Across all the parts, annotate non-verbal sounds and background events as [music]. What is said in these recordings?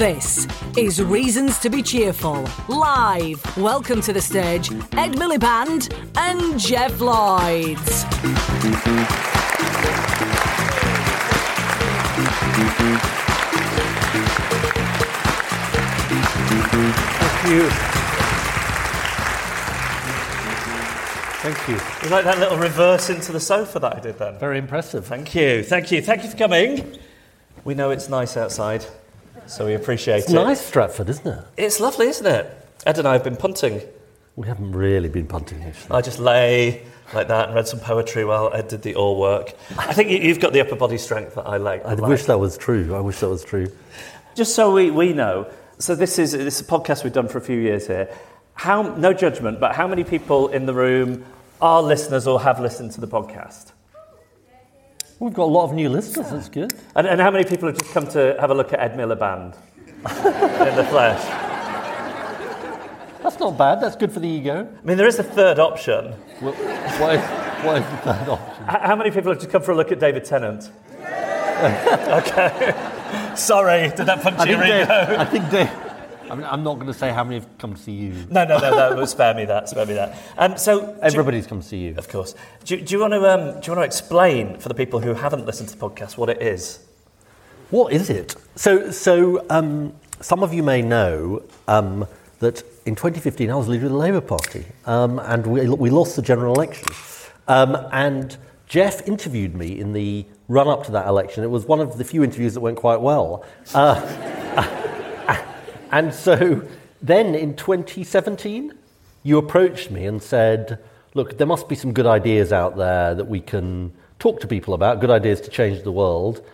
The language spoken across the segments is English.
This is Reasons to be Cheerful. Live. Welcome to the stage, Ed Miliband and Geoff Lloyds. Thank you. Thank you. You like that little reverse into the sofa that I did then? Very impressive. Thank you, thank you, thank you for coming. We know it's nice outside, so we appreciate It's it. nice, Stratford, isn't it? It's lovely, isn't it? Ed and I have been punting. We haven't really been punting actually. I just lay like that and read some poetry while Ed did the all work. I think you- you've got the upper body strength that I like. I wish that was true. I wish that was true. Just so we, we know, so this is, this is a podcast we've done for a few years here. How, no judgment, but how many people in the room are listeners or have listened to the podcast? We've got a lot of new listeners. That's good. And, and how many people have just come to have a look at Ed Miliband [laughs] in the flesh? That's not bad. That's good for the ego. I mean, there is a third option. Well, what, is, what is the third option? How many people have just come for a look at David Tennant? [laughs] okay. [laughs] Sorry, did that punch I your think, ego? Dave, I think Dave. I mean, I'm not going to say how many have come to see you. No, no, no, no. Spare me that. Spare me that. Um, so, Everybody's come to see you. of course. Do, you- do you want to um, do you want to explain for the people who haven't listened to the podcast what it is? What is it? So, so um, some of you may know um, that in 2015 I was leader of the Labour Party, um, and we, we lost the general election. Um, and Geoff interviewed me in the run up to that election. It was one of the few interviews that went quite well. Uh, [laughs] and so then in 2017, you approached me and said, Look, there must be some good ideas out there that we can talk to people about, good ideas to change the world.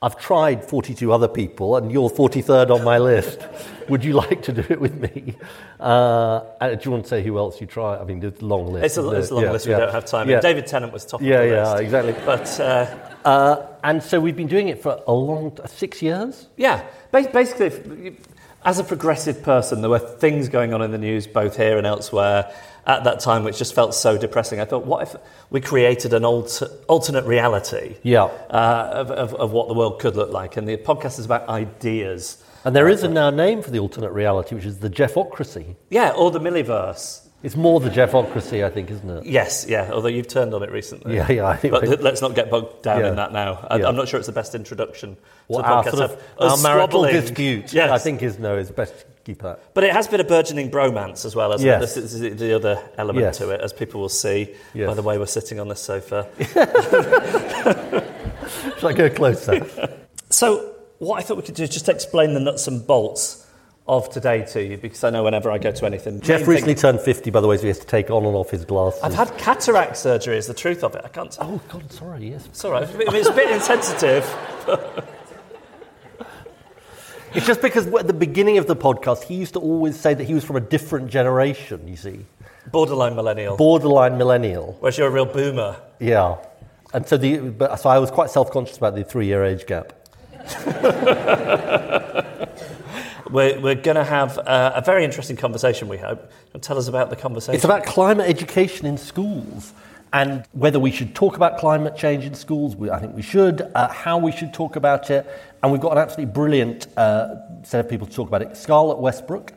I've tried 42 other people, and you're 43rd on my [laughs] list. Would you like to do it with me? Uh, do you want to say who else you try? I mean, it's a long list. It's a, it? it's a long Yeah, list. We yeah. don't have time. Yeah. David Tennant was top Yeah, of the yeah, list. exactly. But uh, Uh, and so we've been doing it for a long, six years. Yeah, basically, as a progressive person, there were things going on in the news, both here and elsewhere, at that time, which just felt so depressing. I thought, what if we created an alter, alternate reality Yeah. uh, of, of, of what the world could look like? And the podcast is about ideas. And there is a now name for the alternate reality, which is the Jeffocracy. Yeah, or the Milliverse. It's more the Jeffocracy, I think, isn't it? Yes, yeah, although you've turned on it recently. Yeah, yeah, I think But we- let's not get bogged down Yeah. in that now. I, Yeah. I'm not sure it's the best introduction Well, to the our podcast. sort of, our marital dispute, Yes. I think, is no, is best to keep that. But it has been a burgeoning bromance as well, hasn't Yes. it? This is the other element Yes. to it, as people will see Yes. by the way we're sitting on this sofa. [laughs] Shall I go closer? [laughs] so, what I thought we could do is just explain the nuts and bolts of today to you, because I know whenever I go to anything. Geoff recently thing- turned 50, by the way, so he has to take on and off his glasses. I've had cataract surgery, is the truth of it. I can't. Oh, God, sorry, yes. It's all right. It's a bit insensitive. [laughs] It's just because at the beginning of the podcast, he used to always say that he was from a different generation, you see. Borderline millennial. Borderline millennial. Whereas you're a real boomer. Yeah. And so, the, but, so I was quite self conscious about the three year age gap. [laughs] We're, we're going to have uh, a very interesting conversation, we hope. Tell us about the conversation. It's about climate education in schools and whether we should talk about climate change in schools. We, I think we should, uh, how we should talk about it. And we've got an absolutely brilliant uh, set of people to talk about it. Scarlett Westbrook,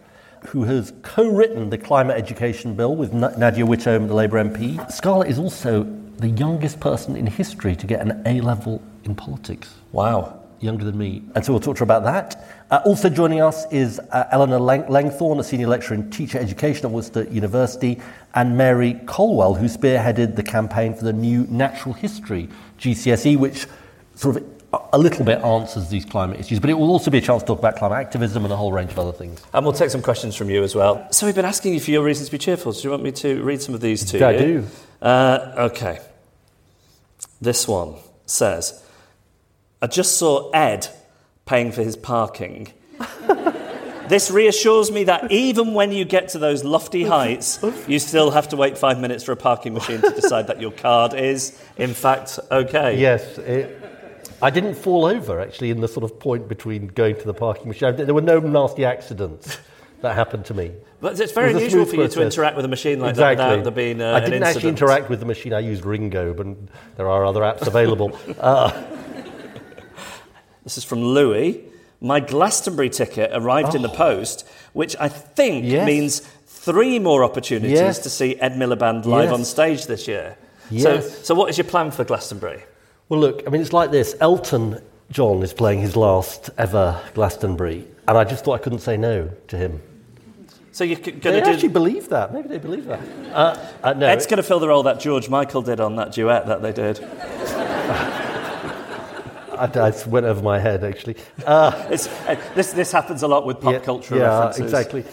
who has co written the climate education bill with N- Nadia Whittome, the Labour MP. Scarlett is also the youngest person in history to get an A level in politics. wow. younger than me. And so we'll talk to her about that. Uh, also joining us is uh, Eleanor Lang- Lengthorn, a senior lecturer in teacher education at Worcester University, and Mary Colwell, who spearheaded the campaign for the new natural history GCSE, which sort of a- a little bit answers these climate issues, but it will also be a chance to talk about climate activism and a whole range of other things. And we'll take some questions from you as well. So we've been asking you for your reasons to be cheerful. Do you want me to read some of these to I you? do. Uh, okay. This one says, I just saw Ed paying for his parking. this reassures me that even when you get to those lofty heights, you still have to wait five minutes for a parking machine to decide that your card is, in fact, okay. Yes, it, I didn't fall over actually in the sort of point between going to the parking machine. There were no nasty accidents that happened to me. But it's very It unusual for you to interact with a machine like exactly. that without there being uh, I didn't actually interact with the machine. I used RingGo, but there are other apps available. uh, This is from Louis. My Glastonbury ticket arrived in the post, which I think Oh. Yes. means three more opportunities Yes. to see Ed Miliband live Yes. on stage this year. Yes. So, so what is your plan for Glastonbury? well, look, I mean, it's like this. Elton John is playing his last ever Glastonbury, and I just thought I couldn't say no to him. So you're going They to actually do. believe that. Maybe they believe that. Uh, uh, no, Ed's going to fill the role that George Michael did on that duet that they did. [laughs] I, I went over my head actually. Uh, [laughs] It's, uh, this, this happens a lot with pop yeah, culture yeah, references. exactly.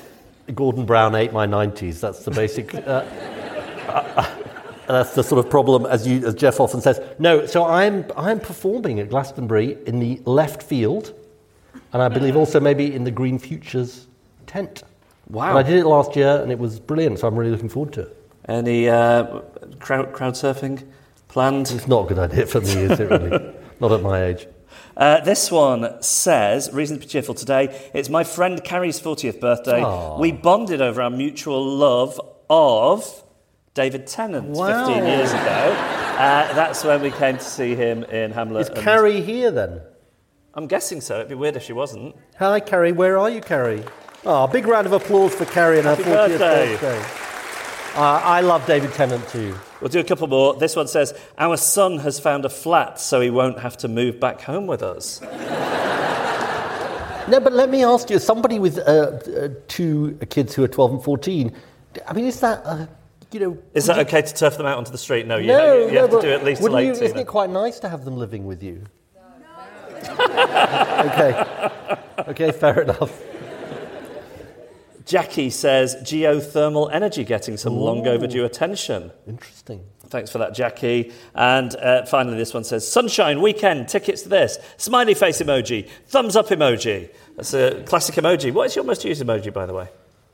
Gordon Brown ate my 90s. That's the basic. Uh, uh, that's the sort of problem, as, you, as Geoff often says. No, so I'm, I'm performing at Glastonbury in the left field, and I believe also maybe in the Green Futures tent. Wow. And I did it last year, and it was brilliant, so I'm really looking forward to it. Any uh, crowd, crowd surfing planned? It's not a good idea for me, is it really? [laughs] not at my age. Uh, this one says, reason to be cheerful today. It's my friend Carrie's 40th birthday. Aw. We bonded over our mutual love of David Tennant Wow. 15 years ago. Uh, that's when we came to see him in Hamlet. Is Carrie here then? I'm guessing so. It'd be weird if she wasn't. Hi, Carrie. Where are you, Carrie? Oh, big round of applause for Carrie and her 40th birthday. birthday. Uh, I love David Tennant too. We'll do a couple more. This one says, Our son has found a flat so he won't have to move back home with us. [laughs] No, but let me ask you, somebody with uh, uh, two kids who are 12 and 14, I mean, is that, uh, you know... Is that okay to turf them out onto the street? No, you, no, you no, have to but do at least till you, 18. Isn't it quite nice to have them living with you? [laughs] okay. Okay, fair enough. Jackie says geothermal energy getting some long overdue attention. Interesting. Thanks for that, Jackie. And uh, finally, this one says sunshine weekend tickets to this smiley face emoji, thumbs up emoji. That's a classic emoji. What is your most used emoji, by the way?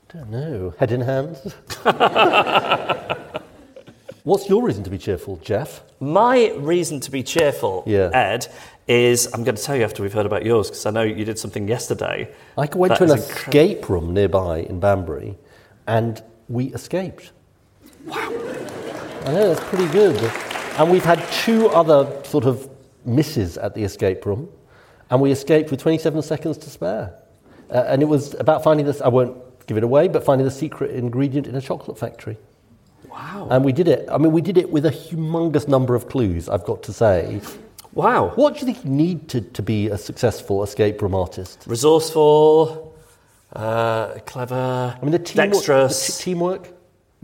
I don't know. Head in hands? [laughs] What's your reason to be cheerful, Geoff? My reason to be cheerful, Yeah. Ed, is I'm going to tell you after we've heard about yours because I know you did something yesterday. I went to an incre- escape room nearby in Banbury and we escaped. Wow. I know, that's pretty good. And we've had two other sort of misses at the escape room and we escaped with 27 seconds to spare. Uh, and it was about finding this, I won't give it away, but finding the secret ingredient in a chocolate factory. Wow. And we did it. I mean, we did it with a humongous number of clues, I've got to say. Wow. What do you think you need to, to be a successful escape room artist? Resourceful, uh, clever, I mean, the teamwork. dexterous. The t- teamwork.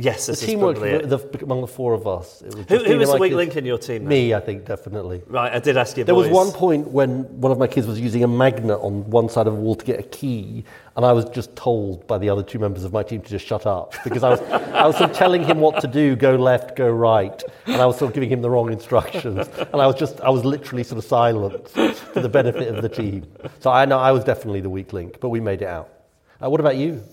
Yes, The teamwork the, among the four of us. It was Who, who was the weak link in your team? then? Me, I think, definitely. Right, I did ask you. There was one point when one of my kids was using a magnet on one side of a wall to get a key, and I was just told by the other two members of my team to just shut up because I was, I was sort of telling him what to do, go left, go right, and I was sort of giving him the wrong instructions, and I was just, I was literally sort of silent for the benefit of the team. So I know I was definitely the weak link, but we made it out. Uh, what about you?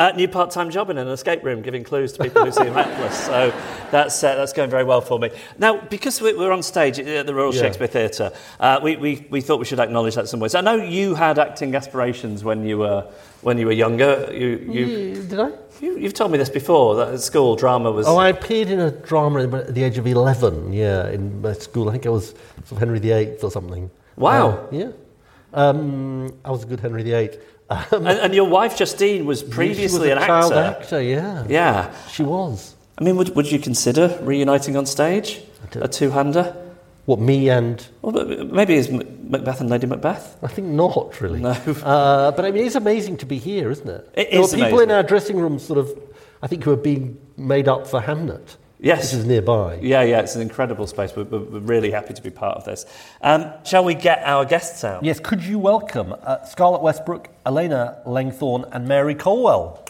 Uh, new part-time job in an escape room, giving clues to people who seem reckless. So that's uh, that's going very well for me. Now, because we- we're on stage at the Royal Yeah. Shakespeare Theatre, uh, we, we, we thought we should acknowledge that in some ways. I know you had acting aspirations when you were when you were younger. You, you, Did I? you you've told me this before that at school drama was. Oh, I appeared in a drama at the age of 11, yeah, in my school. I think I was sort of Henry VIII or something. Wow. Uh, yeah. Um, I was a good Henry VIII. [laughs] And, and your wife Justine was previously was an child actor. actor, yeah. Yeah. She was. I mean, would, would you consider reuniting on stage? A two-hander? What, me and... Well, maybe it's Macbeth and Lady Macbeth. I think not, really. No. Uh, but I mean, it's amazing to be here, isn't it? It there is were people amazing. in our dressing room sort of, I think, who are being made up for Hamnet. Yes. Which is nearby. Yeah, yeah, it's an incredible space. We're, we're we're really happy to be part of this. Um, shall we get our guests out? Yes, could you welcome uh, Scarlett Westbrook, Elena Lengthorn, and Mary Colwell?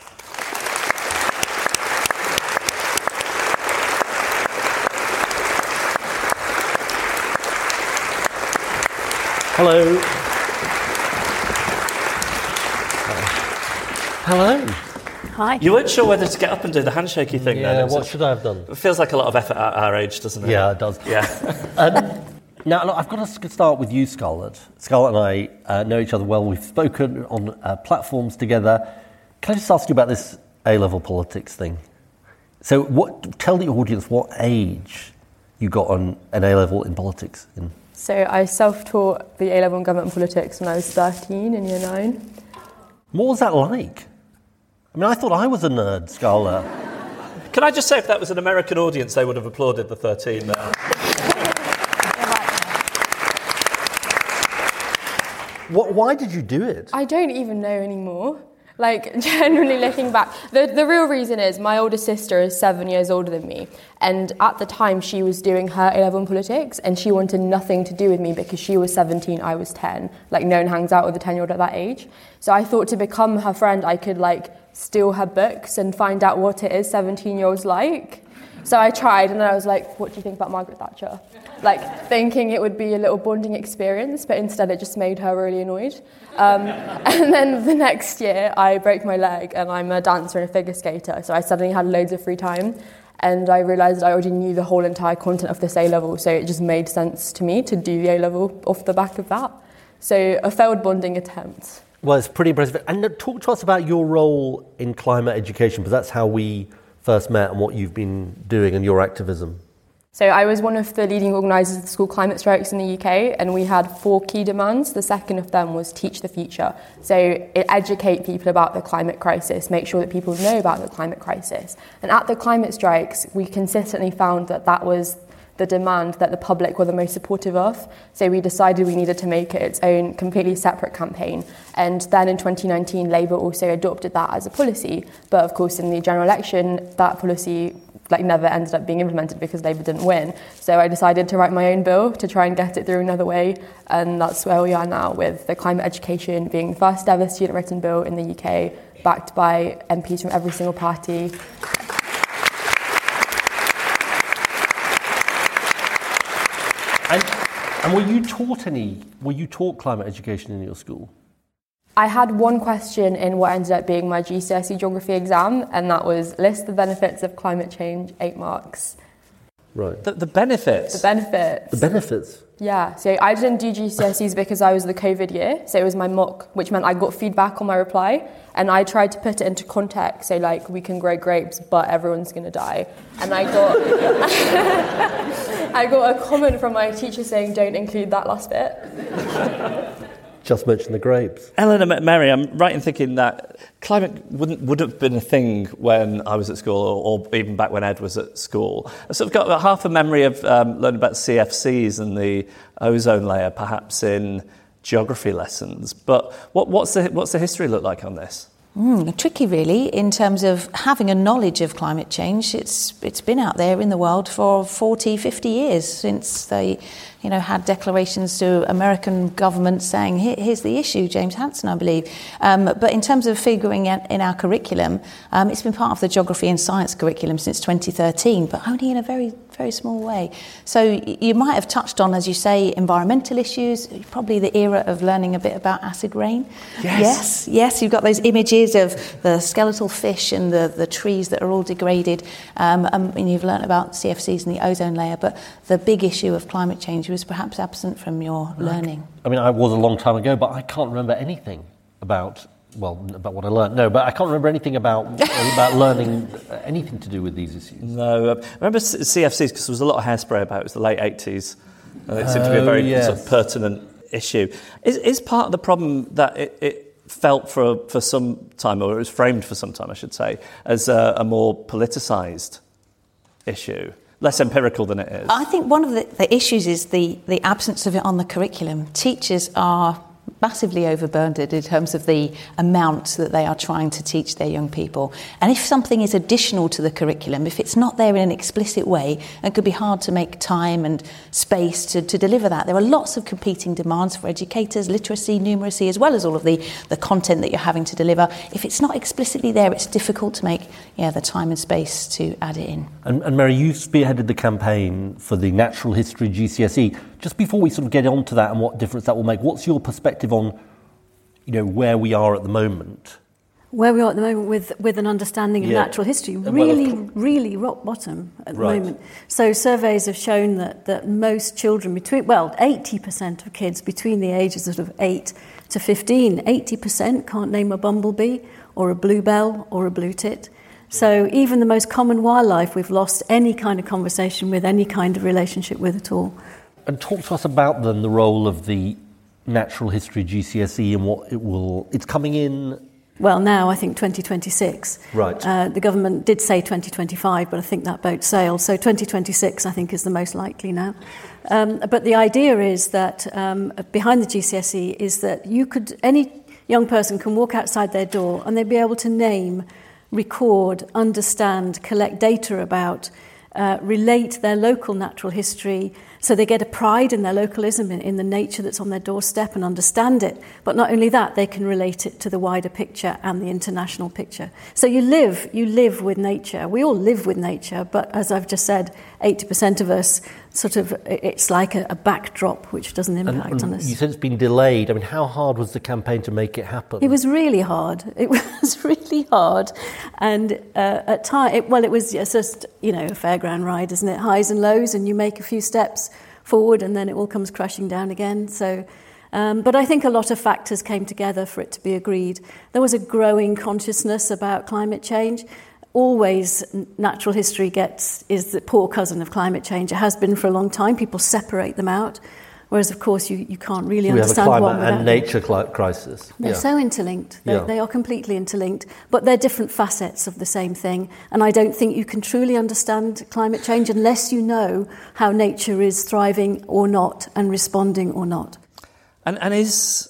Hello. Hello. Hi. You weren't sure whether to get up and do the handshakey thing then. Yeah, It what a- should I have done? It feels like a lot of effort at our age, doesn't it? Yeah, it does. Yeah. [laughs] Now, look, I've got to start with you, Scarlett. Scarlett and I uh, know each other well. We've spoken on uh, platforms together. Can I just ask you about this A level politics thing? So, what, tell the audience what age you got on an A level in politics. In. So I self-taught the A-level in government and politics when I was 13 in year 9. What was that like? I mean, I thought I was a nerd, scholar. Can I just say, if that was an American audience, they would have applauded the 13 uh, there. What, why did you do it? I don't even know anymore. Like, [laughs] generally looking back, the, the real reason is my older sister is seven years older than me. And at the time, she was doing her A level politics, and she wanted nothing to do with me because she was 17, I was 10. Like, no one hangs out with a 10 year old at that age. So I thought to become her friend, I could, like, steal her books and find out what it is 17 year olds like. So I tried, and then I was like, what do you think about Margaret Thatcher? Like, thinking it would be a little bonding experience, but instead it just made her really annoyed. Um, [laughs] and then the next year, I broke my leg, and I'm a dancer and a figure skater, so I suddenly had loads of free time. And I realised I already knew the whole entire content of this A level, so it just made sense to me to do the A level off the back of that. So, a failed bonding attempt. Well, it's pretty impressive. And uh, talk to us about your role in climate education, because that's how we first met and what you've been doing and your activism. So I was one of the leading organisers of the school climate strikes in the UK, and we had four key demands. The second of them was teach the future. So educate people about the climate crisis, make sure that people know about the climate crisis. And at the climate strikes, we consistently found that that was the demand that the public were the most supportive of. So we decided we needed to make it its own completely separate campaign. And then in 2019, Labour also adopted that as a policy. But of course, in the general election, that policy like never ended up being implemented because Labour didn't win. So I decided to write my own bill to try and get it through another way, and that's where we are now with the climate education being the first ever student written bill in the UK, backed by MPs from every single party. And, and were you taught any, were you taught climate education in your school? I had one question in what ended up being my GCSE geography exam, and that was list the benefits of climate change, eight marks. Right. The, the benefits. The benefits. The benefits. Yeah, so I didn't do GCSEs because I was the COVID year, so it was my mock, which meant I got feedback on my reply, and I tried to put it into context. So like, we can grow grapes, but everyone's gonna die, and I got, [laughs] I got a comment from my teacher saying, "Don't include that last bit." [laughs] Just mention the grapes. Eleanor Ma- Mary, I'm right in thinking that climate wouldn't would have been a thing when I was at school, or, or even back when Ed was at school. I sort of got about half a memory of um, learning about CFCs and the ozone layer, perhaps in geography lessons. But what, what's the what's the history look like on this? Mm, tricky, really, in terms of having a knowledge of climate change. It's, it's been out there in the world for 40, 50 years since they you know, had declarations to American governments saying, Here, here's the issue, James Hansen, I believe. Um, but in terms of figuring it in our curriculum, um, it's been part of the geography and science curriculum since 2013, but only in a very, very small way. So you might have touched on, as you say, environmental issues, probably the era of learning a bit about acid rain. Yes. Yes, yes you've got those images of the skeletal fish and the, the trees that are all degraded. Um, and you've learned about CFCs and the ozone layer, but the big issue of climate change was perhaps absent from your learning? I mean, I was a long time ago, but I can't remember anything about well about what I learned. No, but I can't remember anything about [laughs] about learning anything to do with these issues. No, uh, I remember CFCs because there was a lot of hairspray about it. It was the late eighties, and it seemed to be a very Oh, yes. sort of pertinent issue. Is, is part of the problem that it, it felt for for some time, or it was framed for some time, I should say, as a, a more politicised issue, less empirical than it is. I think one of the, the issues is the, the absence of it on the curriculum. Teachers are massively overburdened in terms of the amount that they are trying to teach their young people. And if something is additional to the curriculum, if it's not there in an explicit way, it could be hard to make time and space to, to deliver that. There are lots of competing demands for educators, literacy, numeracy, as well as all of the, the content that you're having to deliver. If it's not explicitly there, it's difficult to make yeah, the time and space to add it in. And, and Mary, you spearheaded the campaign for the natural history GCSE. Just before we sort of get on to that and what difference that will make, what's your perspective on, you know, where we are at the moment? Where we are at the moment with, with an understanding of Yeah. natural history, really, of really rock bottom at the moment. So surveys have shown that, that most children between, well, 80% of kids between the ages of sort of 8 to 15, 80% can't name a bumblebee or a bluebell or a blue tit. So even the most common wildlife we've lost any kind of conversation with, any kind of relationship with at all. And talk to us about then the role of the natural history GCSE and what it will. It's coming in. Well, now I think 2026. Right. Uh, the government did say 2025, but I think that boat sailed. So 2026, I think, is the most likely now. Um, but the idea is that um, behind the GCSE is that you could any young person can walk outside their door and they'd be able to name, record, understand, collect data about, uh, relate their local natural history. So they get a pride in their localism, in, in the nature that's on their doorstep, and understand it. But not only that, they can relate it to the wider picture and the international picture. So you live, you live with nature. We all live with nature, but as I've just said, 80% of us sort of it's like a, a backdrop which doesn't And, impact on us. you said it's been delayed. I mean, how hard was the campaign to make it happen? It was really hard. [laughs] It was really hard, and uh, at time, it, well, it was just you know a fairground ride, isn't it? Highs and lows, and you make a few steps forward, and then it all comes crashing down again. So. Um, but I think a lot of factors came together for it to be agreed. There was a growing consciousness about climate change. Always, natural history gets is the poor cousin of climate change. It has been for a long time. People separate them out, whereas, of course, you, you can't really So we have a understand one climate and nature cli- crisis. They're Yeah. so interlinked. They're, Yeah. They are completely interlinked, but they're different facets of the same thing. And I don't think you can truly understand climate change unless you know how nature is thriving or not and responding or not. And, and is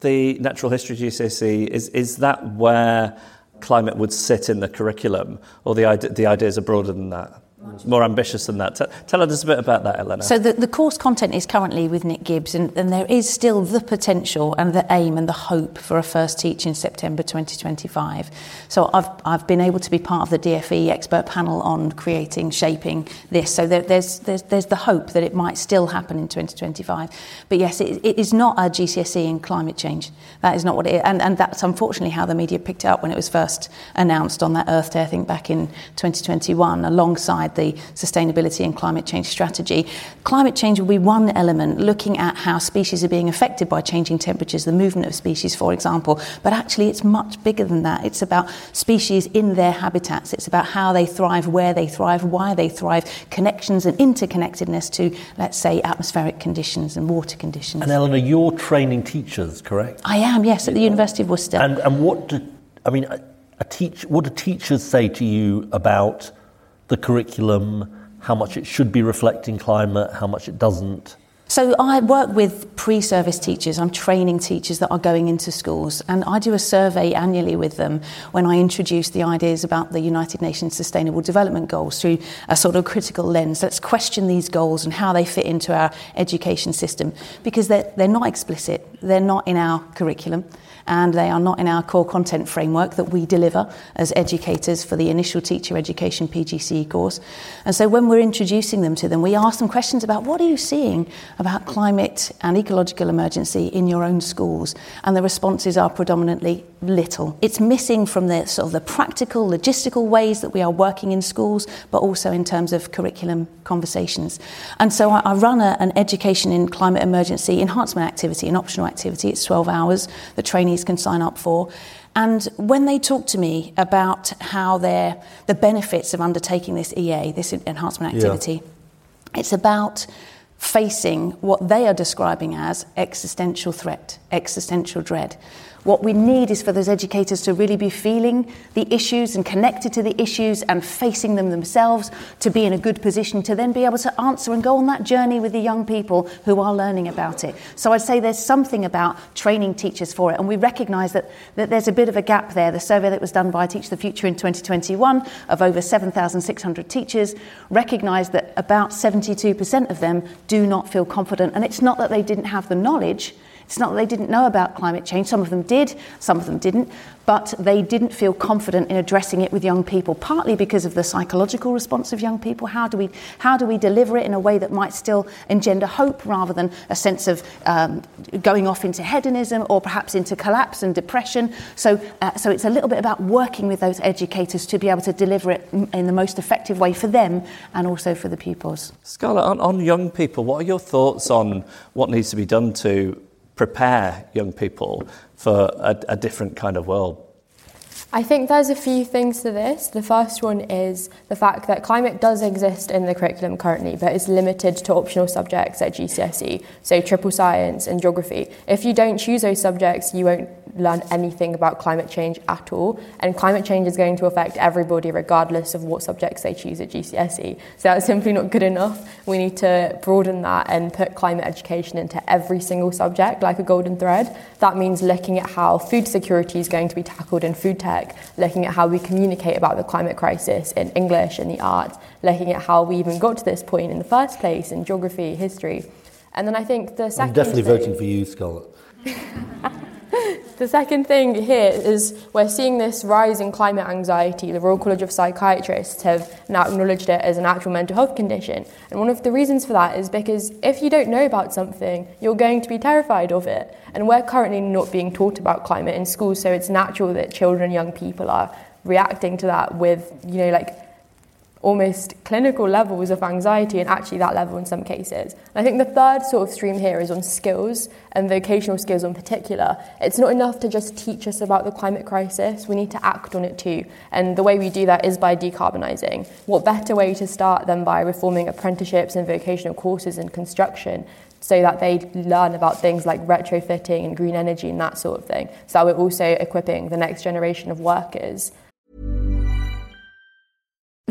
the natural history GCSE, is, is that where climate would sit in the curriculum? Or the, the ideas are broader than that? More ambitious than that? Tell us a bit about that, Elena. So the, the course content is currently with Nick Gibbs, and, and there is still the potential and the aim and the hope for a first teach in September 2025. So I've, I've been able to be part of the DFE expert panel on creating, shaping this. So there, there's, there's, there's the hope that it might still happen in 2025. But yes, it, it is not a GCSE in climate change. That is not what it is. And, and that's unfortunately how the media picked it up when it was first announced on that Earth Day, I think back in 2021, alongside the sustainability and climate change strategy. Climate change will be one element, looking at how species are being affected by changing temperatures, the movement of species, for example. But actually, it's much bigger than that. It's about species in their habitats. It's about how they thrive, where they thrive, why they thrive, connections and interconnectedness to, let's say, atmospheric conditions and water conditions. And Eleanor, you're training teachers, correct? I am, yes, at the University of Worcester. And, and what do, I mean, a teach, what do teachers say to you about the curriculum, how much it should be reflecting climate, how much it doesn't? So I work with pre-service teachers. I'm training teachers that are going into schools, and I do a survey annually with them when I introduce the ideas about the United Nations Sustainable Development Goals through a sort of critical lens. Let's question these goals and how they fit into our education system because they're, they're not explicit. They're not in our curriculum and they are not in our core content framework that we deliver as educators for the initial teacher education PGCE course. And so when we're introducing them to them, we ask them questions about what are you seeing about climate and ecological emergency in your own schools? And the responses are predominantly little. It's missing from the sort of the practical, logistical ways that we are working in schools, but also in terms of curriculum conversations. And so I, I run a, an education in climate emergency enhancement activity, an optional activity. It's 12 hours. The trainees can sign up for. And when they talk to me about how they're, the benefits of undertaking this EA, this enhancement activity, yeah. it's about facing what they are describing as existential threat, existential dread. What we need is for those educators to really be feeling the issues and connected to the issues and facing them themselves to be in a good position to then be able to answer and go on that journey with the young people who are learning about it. So I'd say there's something about training teachers for it, and we recognise that, that there's a bit of a gap there. The survey that was done by Teach the Future in 2021 of over 7,600 teachers recognised that about 72% of them do not feel confident, and it's not that they didn't have the knowledge it's not that they didn't know about climate change, some of them did, some of them didn't, but they didn't feel confident in addressing it with young people, partly because of the psychological response of young people. How do we, how do we deliver it in a way that might still engender hope rather than a sense of um, going off into hedonism or perhaps into collapse and depression? So, uh, so it's a little bit about working with those educators to be able to deliver it in the most effective way for them and also for the pupils. Scarlett, on, on young people, what are your thoughts on what needs to be done to prepare young people for a, a different kind of world? I think there's a few things to this. The first one is the fact that climate does exist in the curriculum currently, but is limited to optional subjects at GCSE, so triple science and geography. If you don't choose those subjects, you won't learn anything about climate change at all. And climate change is going to affect everybody regardless of what subjects they choose at GCSE. So that's simply not good enough. We need to broaden that and put climate education into every single subject like a golden thread. That means looking at how food security is going to be tackled in food tech, looking at how we communicate about the climate crisis in English and the arts, looking at how we even got to this point in the first place in geography, history. And then I think the second I'm definitely thing, voting for you, Scarlett. [laughs] [laughs] The second thing here is we're seeing this rise in climate anxiety. The Royal College of Psychiatrists have now acknowledged it as an actual mental health condition. And one of the reasons for that is because if you don't know about something, you're going to be terrified of it. And we're currently not being taught about climate in schools, so it's natural that children and young people are reacting to that with, you know, like almost clinical levels of anxiety and actually that level in some cases. And I think the third sort of stream here is on skills and vocational skills in particular. It's not enough to just teach us about the climate crisis, we need to act on it too. And the way we do that is by decarbonising. What better way to start than by reforming apprenticeships and vocational courses in construction so that they learn about things like retrofitting and green energy and that sort of thing. So we're also equipping the next generation of workers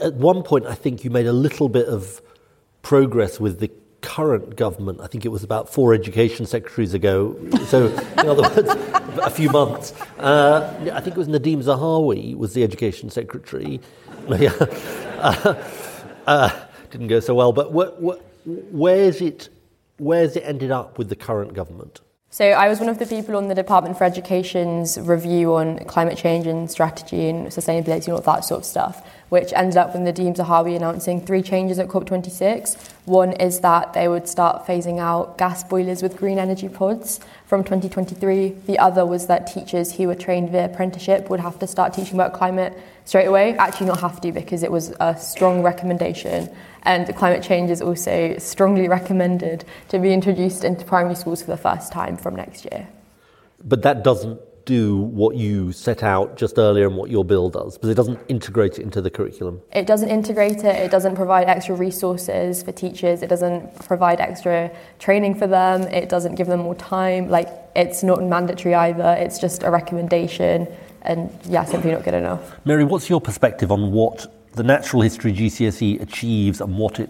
At one point, I think you made a little bit of progress with the current government. I think it was about four education secretaries ago. So, [laughs] in other words, a few months. Uh, I think it was Nadhim Zahawi was the education secretary. [laughs] Uh, uh, didn't go so well. But wh- wh- where's it? Where's it ended up with the current government? So I was one of the people on the Department for Education's review on climate change and strategy and sustainability and all that sort of stuff, which ended up with Nadhim Zahawi announcing three changes at COP26. One is that they would start phasing out gas boilers with green energy pods from 2023. The other was that teachers who were trained via apprenticeship would have to start teaching about climate straight away. Actually, not have to because it was a strong recommendation. And climate change is also strongly recommended to be introduced into primary schools for the first time from next year. But that doesn't do what you set out just earlier and what your bill does, because it doesn't integrate it into the curriculum. It doesn't integrate it, it doesn't provide extra resources for teachers, it doesn't provide extra training for them, it doesn't give them more time. Like, it's not mandatory either, it's just a recommendation, and yeah, simply not good enough. Mary, what's your perspective on what the natural history GCSE achieves and what it,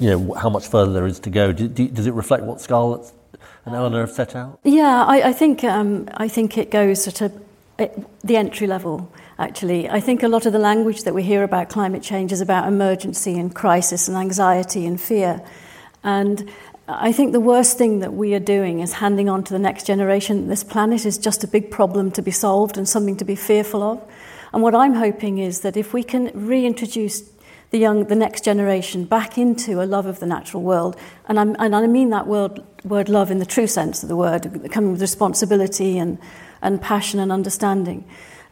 you know, how much further there is to go? Do, do, does it reflect what Scarlett and Eleanor have set out? Yeah, I, I think um, I think it goes at a, the entry level. Actually, I think a lot of the language that we hear about climate change is about emergency and crisis and anxiety and fear, and I think the worst thing that we are doing is handing on to the next generation this planet is just a big problem to be solved and something to be fearful of. And what I'm hoping is that if we can reintroduce the young, the next generation back into a love of the natural world, and, I'm, and I mean that word, word love in the true sense of the word, coming with responsibility and, and passion and understanding.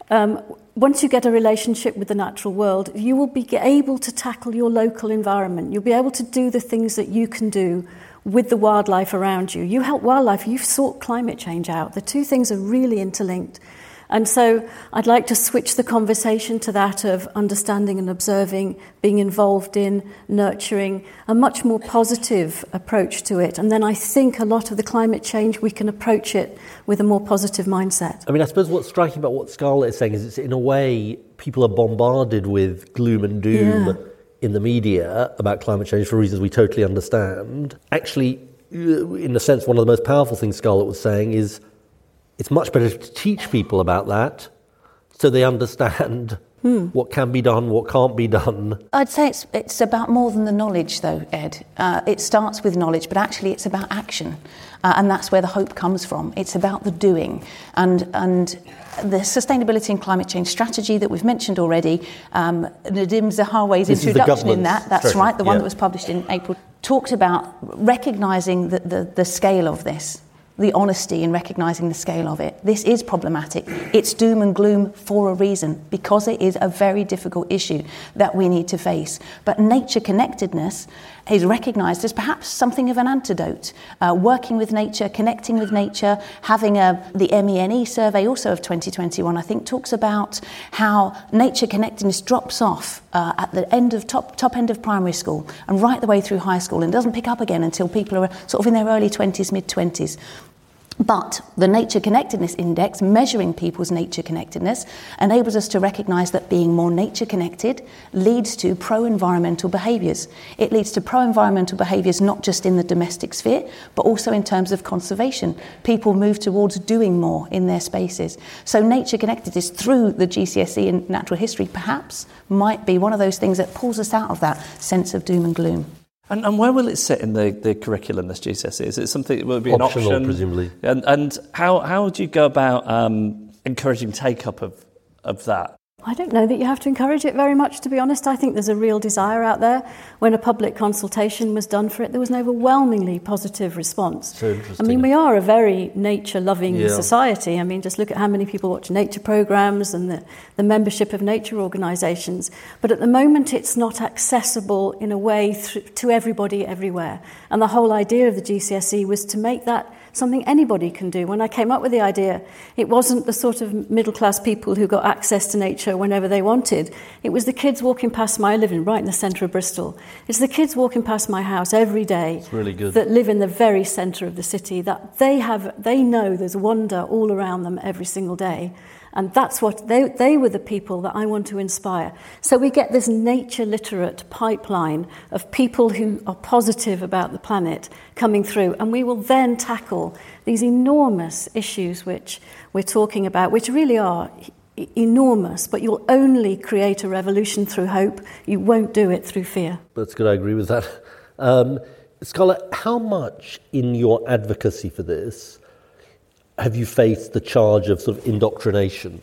Um, once you get a relationship with the natural world, you will be able to tackle your local environment. You'll be able to do the things that you can do with the wildlife around you. You help wildlife, you've sought climate change out. The two things are really interlinked. And so I'd like to switch the conversation to that of understanding and observing, being involved in, nurturing, a much more positive approach to it. And then I think a lot of the climate change, we can approach it with a more positive mindset. I mean, I suppose what's striking about what Scarlett is saying is it's in a way people are bombarded with gloom and doom Yeah. in the media about climate change for reasons we totally understand. Actually, in a sense, one of the most powerful things Scarlett was saying is it's much better to teach people about that so they understand what can be done, what can't be done. I'd say it's, it's about more than the knowledge, though, Ed. Uh, it starts with knowledge, but actually it's about action. Uh, and that's where the hope comes from. It's about the doing. And, and the sustainability and climate change strategy that we've mentioned already, um, Nadhim Zahawi's This introduction in that, that's strategy, right, the one yeah. that was published in April, talked about recognising the, the, the scale of this the honesty in recognizing the scale of it. This is problematic. It's doom and gloom for a reason, because it is a very difficult issue that we need to face. But nature connectedness is recognized as perhaps something of an antidote. Uh, working with nature, connecting with nature, having a, the MENE survey also of 2021, I think, talks about how nature connectedness drops off uh, at the end of top, top end of primary school and right the way through high school and doesn't pick up again until people are sort of in their early 20s, mid 20s. But the Nature Connectedness Index, measuring people's nature connectedness, enables us to recognise that being more nature connected leads to pro environmental behaviours. It leads to pro environmental behaviours not just in the domestic sphere, but also in terms of conservation. People move towards doing more in their spaces. So, nature connectedness through the GCSE in natural history perhaps might be one of those things that pulls us out of that sense of doom and gloom. And, and where will it sit in the, the curriculum, this GCSE? Is it something that will be an Optional, option? presumably. And, and how, how do you go about um, encouraging take up of, of that? I don't know that you have to encourage it very much, to be honest. I think there's a real desire out there. When a public consultation was done for it, there was an overwhelmingly positive response. So interesting. I mean, we are a very nature loving Yeah. society. I mean, just look at how many people watch nature programs and the, the membership of nature organisations. But at the moment, it's not accessible in a way thr to everybody everywhere. And the whole idea of the GCSE was to make that something anybody can do. When I came up with the idea, it wasn't the sort of middle class people who got access to nature whenever they wanted. It was the kids walking past my living right in the centre of Bristol. It's the kids walking past my house every day It's really good. that live in the very centre of the city that they have they know there's wonder all around them every single day. And that's what they, they were the people that I want to inspire. So we get this nature literate pipeline of people who are positive about the planet coming through, and we will then tackle these enormous issues which we're talking about, which really are enormous, but you'll only create a revolution through hope. You won't do it through fear. That's good. I agree with that. [laughs] Um, Scarlett, how much in your advocacy for this have you faced the charge of sort of indoctrination?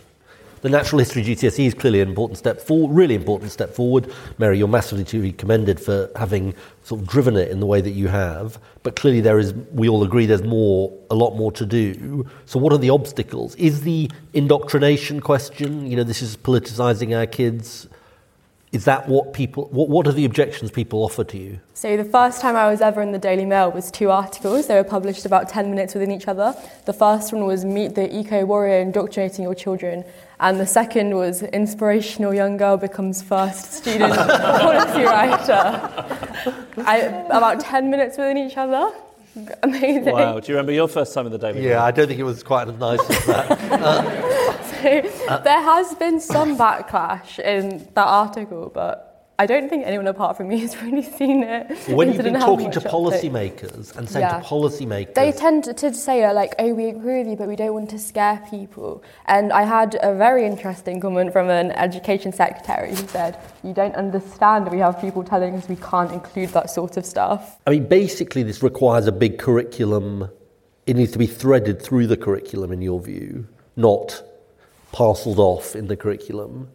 The natural history GCSE is clearly an important step forward, really important step forward. Mary, you're massively to be commended for having sort of driven it in the way that you have. But clearly, there is, we all agree, there's more, a lot more to do. So, what are the obstacles? Is the indoctrination question, you know, this is politicizing our kids, is that what people, what, what are the objections people offer to you? So the first time I was ever in the Daily Mail was two articles. They were published about 10 minutes within each other. The first one was Meet the Eco Warrior Indoctrinating Your Children. And the second was Inspirational Young Girl Becomes First Student [laughs] Policy Writer. I, about 10 minutes within each other. Amazing. Wow. Do you remember your first time in the Daily Mail? Yeah, I don't think it was quite as nice as that. [laughs] Uh, So [laughs] there has been some backlash in that article, but I don't think anyone apart from me has [laughs] really seen it. when It you've been talking to policymakers and saying Yeah. to policymakers, They tend to, to say, uh, like, oh, we agree with you, but we don't want to scare people. And I had a very interesting comment from an education secretary who said, you don't understand. We have people telling us we can't include that sort of stuff. I mean, basically, this requires a big curriculum. It needs to be threaded through the curriculum, in your view, not parcelled off in the curriculum.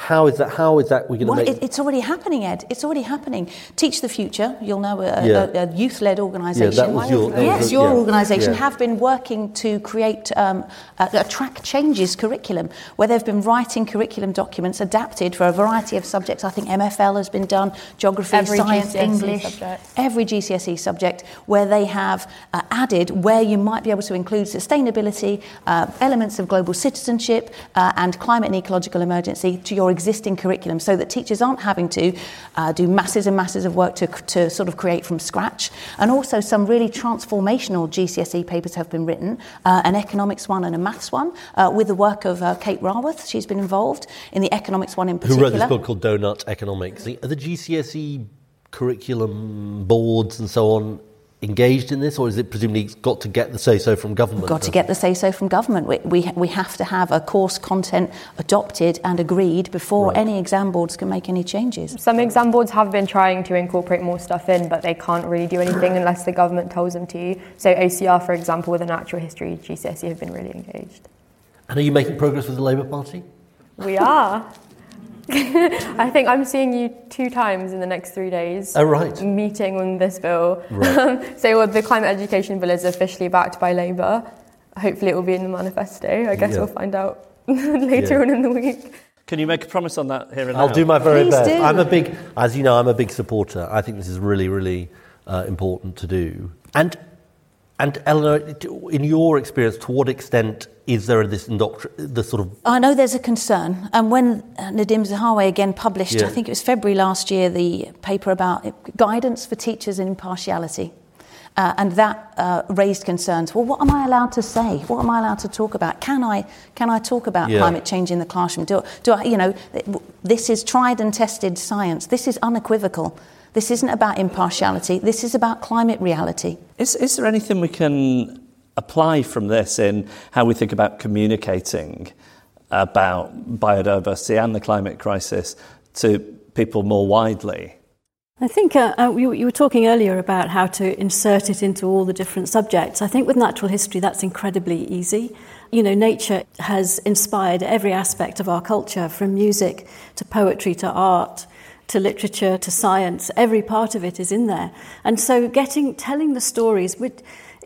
How is that? How is that? We're going to Well, make. it, it's already happening, Ed. It's already happening. Teach the Future, you'll know, a, Yeah. a, a youth-led organisation. Yeah, that was your- that was yes, the- your yeah, organisation yeah. have been working to create um, a, a track changes curriculum, where they've been writing curriculum documents adapted for a variety of subjects. I think MFL has been done, geography, Every science, GCSE English, subject. every GCSE subject, where they have uh, added where you might be able to include sustainability, uh, elements of global citizenship, uh, and climate and ecological emergency to your existing curriculum so that teachers aren't having to uh, do masses and masses of work to, to sort of create from scratch. And also, some really transformational GCSE papers have been written uh, an economics one and a maths one uh, with the work of uh, Kate Raworth. She's been involved in the economics one in particular. who wrote this book called Doughnut Economics? Are the GCSE curriculum boards and so on engaged in this, or is it presumably got to get the say so from government? got to get the say so from government. We, we, we have to have a course content adopted and agreed before Right. any exam boards can make any changes. Some exam boards have been trying to incorporate more stuff in, but they can't really do anything unless the government tells them to. So OCR, for example, with the natural history GCSE have been really engaged. And are you making progress with the Labour Party? We are. [laughs] I think I'm seeing you two times in the next three days. Oh, right. Meeting on this bill. Right. [laughs] so well, the climate education bill is officially backed by Labour. Hopefully, it will be in the manifesto. I guess Yeah. we'll find out [laughs] later Yeah. on in the week. Can you make a promise on that here and now? I'll now? do my very Please best. do. I'm a big, as you know, I'm a big supporter. I think this is really, really uh, important to do. And and Eleanor, in your experience, to what extent is there this indoctr- the sort of I know there's a concern, and when Nadhim Zahawi again published, Yeah. I think it was February last year, the paper about guidance for teachers and impartiality. Uh, and that uh, raised concerns. Well, what am I allowed to say? What am I allowed to talk about? Can I can I talk about Yeah. climate change in the classroom? Do, do I, you know, this is tried and tested science. This is unequivocal. This isn't about impartiality. This is about climate reality. Is, is there anything we can apply from this in how we think about communicating about biodiversity and the climate crisis to people more widely? I think uh, uh, you, you were talking earlier about how to insert it into all the different subjects. I think with natural history, that's incredibly easy. You know, nature has inspired every aspect of our culture, from music to poetry to art to literature to science. Every part of it is in there. And so, getting telling the stories.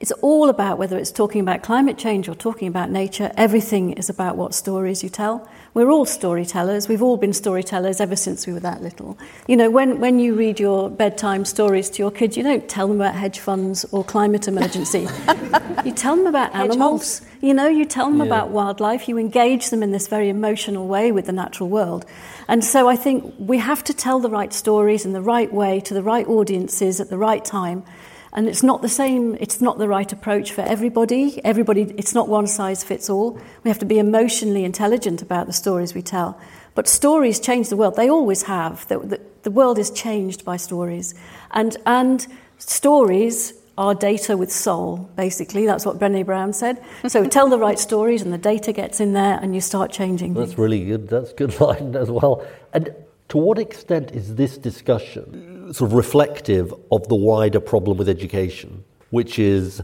With, it's all about whether it's talking about climate change or talking about nature, everything is about what stories you tell. We're all storytellers. We've all been storytellers ever since we were that little. You know, when, when you read your bedtime stories to your kids, you don't tell them about hedge funds or climate emergency. you tell them about animals. You know, you tell them yeah. about wildlife. You engage them in this very emotional way with the natural world. And so I think we have to tell the right stories in the right way to the right audiences at the right time. And it's not the same, it's not the right approach for everybody. Everybody, it's not one size fits all. We have to be emotionally intelligent about the stories we tell. But stories change the world. They always have. The, the, the world is changed by stories. And, and stories are data with soul, basically. That's what Brené Brown said. So [laughs] tell the right stories, and the data gets in there, and you start changing. That's really good. That's good [laughs] line as well. And to what extent is this discussion sort of reflective of the wider problem with education, which is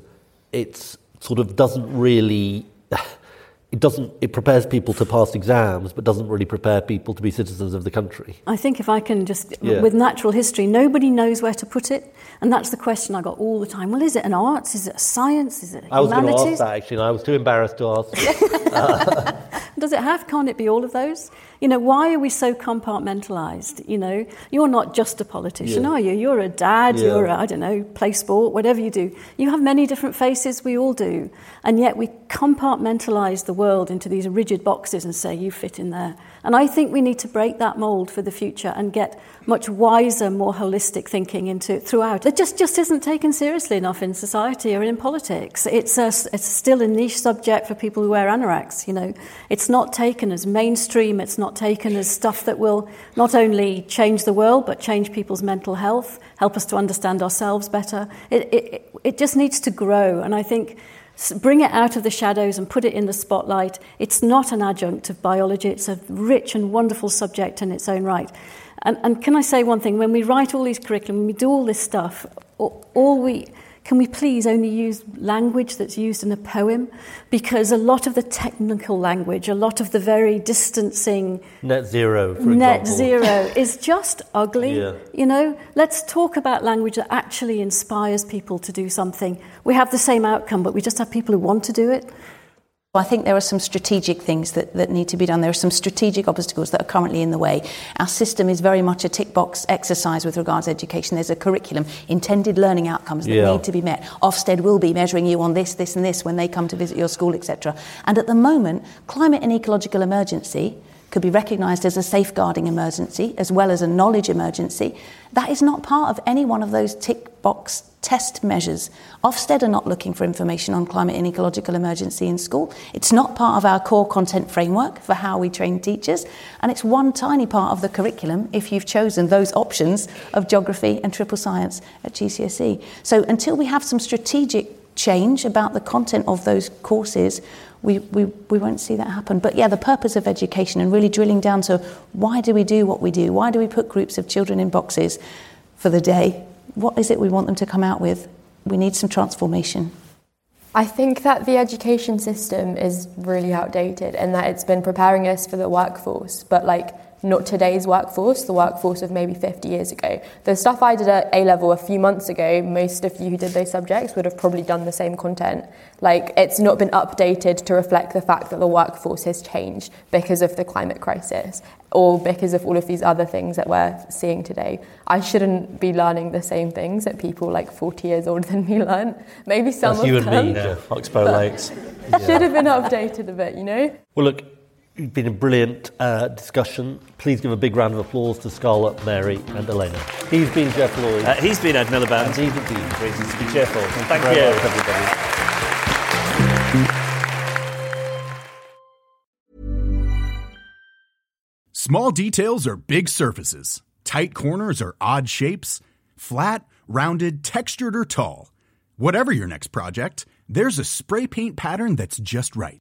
it's sort of doesn't really [sighs] it doesn't it prepares people to pass exams but doesn't really prepare people to be citizens of the country? I think if i can just yeah. with natural history nobody knows where to put it. And that's the question i got all the time. Well is it an arts? Is it a science? Is it humanities? i was going to ask that actually and i was too embarrassed to ask [laughs] [laughs] does it have can't it be all of those you know, why are we so compartmentalized? You know, you're not just a politician, yeah. are you? You're a dad, yeah. you're, a, I don't know, play sport, whatever you do. You have many different faces, we all do. And yet we compartmentalize the world into these rigid boxes and say, you fit in there. And I think we need to break that mold for the future and get much wiser, more holistic thinking into throughout. It just, just isn't taken seriously enough in society or in politics. It's, a, it's still a niche subject for people who wear anoraks, you know. It's not taken as mainstream, it's not taken as stuff that will not only change the world, but change people's mental health, help us to understand ourselves better. It, it, it just needs to grow. And I think bring it out of the shadows and put it in the spotlight. It's not an adjunct of biology, it's a rich and wonderful subject in its own right. And, and can I say one thing? When we write all these curriculum, when we do all this stuff, all we can we please only use language that's used in a poem? Because a lot of the technical language, a lot of the very distancing. Net zero, for Net example. zero [laughs] is just ugly. Yeah. You know, let's talk about language that actually inspires people to do something. We have the same outcome, but we just have people who want to do it. I think there are some strategic things that, that need to be done. There are some strategic obstacles that are currently in the way. Our system is very much a tick box exercise with regards to education. There's a curriculum, intended learning outcomes that yeah. need to be met. Ofsted will be measuring you on this, this, and this when they come to visit your school, etc. And at the moment, climate and ecological emergency could be recognised as a safeguarding emergency as well as a knowledge emergency. That is not part of any one of those tick box test measures. Ofsted are not looking for information on climate and ecological emergency in school. It's not part of our core content framework for how we train teachers, and it's one tiny part of the curriculum if you've chosen those options of geography and triple science at GCSE. So until we have some strategic change about the content of those courses, we, we, we won't see that happen. But yeah, the purpose of education and really drilling down to why do we do what we do? Why do we put groups of children in boxes for the day? What is it we want them to come out with? We need some transformation. I think that the education system is really outdated and that it's been preparing us for the workforce, but like not today's workforce, the workforce of maybe 50 years ago. The stuff I did at A level a few months ago, most of you who did those subjects would have probably done the same content. Like, it's not been updated to reflect the fact that the workforce has changed because of the climate crisis or because of all of these other things that we're seeing today. I shouldn't be learning the same things that people like 40 years older than me learn. Maybe some That's of you them. and me, yeah. Oxbow Lakes. [laughs] Yeah. Should have been updated a bit, you know? Well, look, been a brilliant uh, discussion. Please give a big round of applause to Scarlett, Mary, and Elena. He's been Geoff Lloyd. Uh, he's been Ed Miliband. And he's been Reasons to be cheerful. Thank, Thank you, you. Much, everybody. Small details are big surfaces. Tight corners are odd shapes. Flat, rounded, textured, or tall. Whatever your next project, there's a spray paint pattern that's just right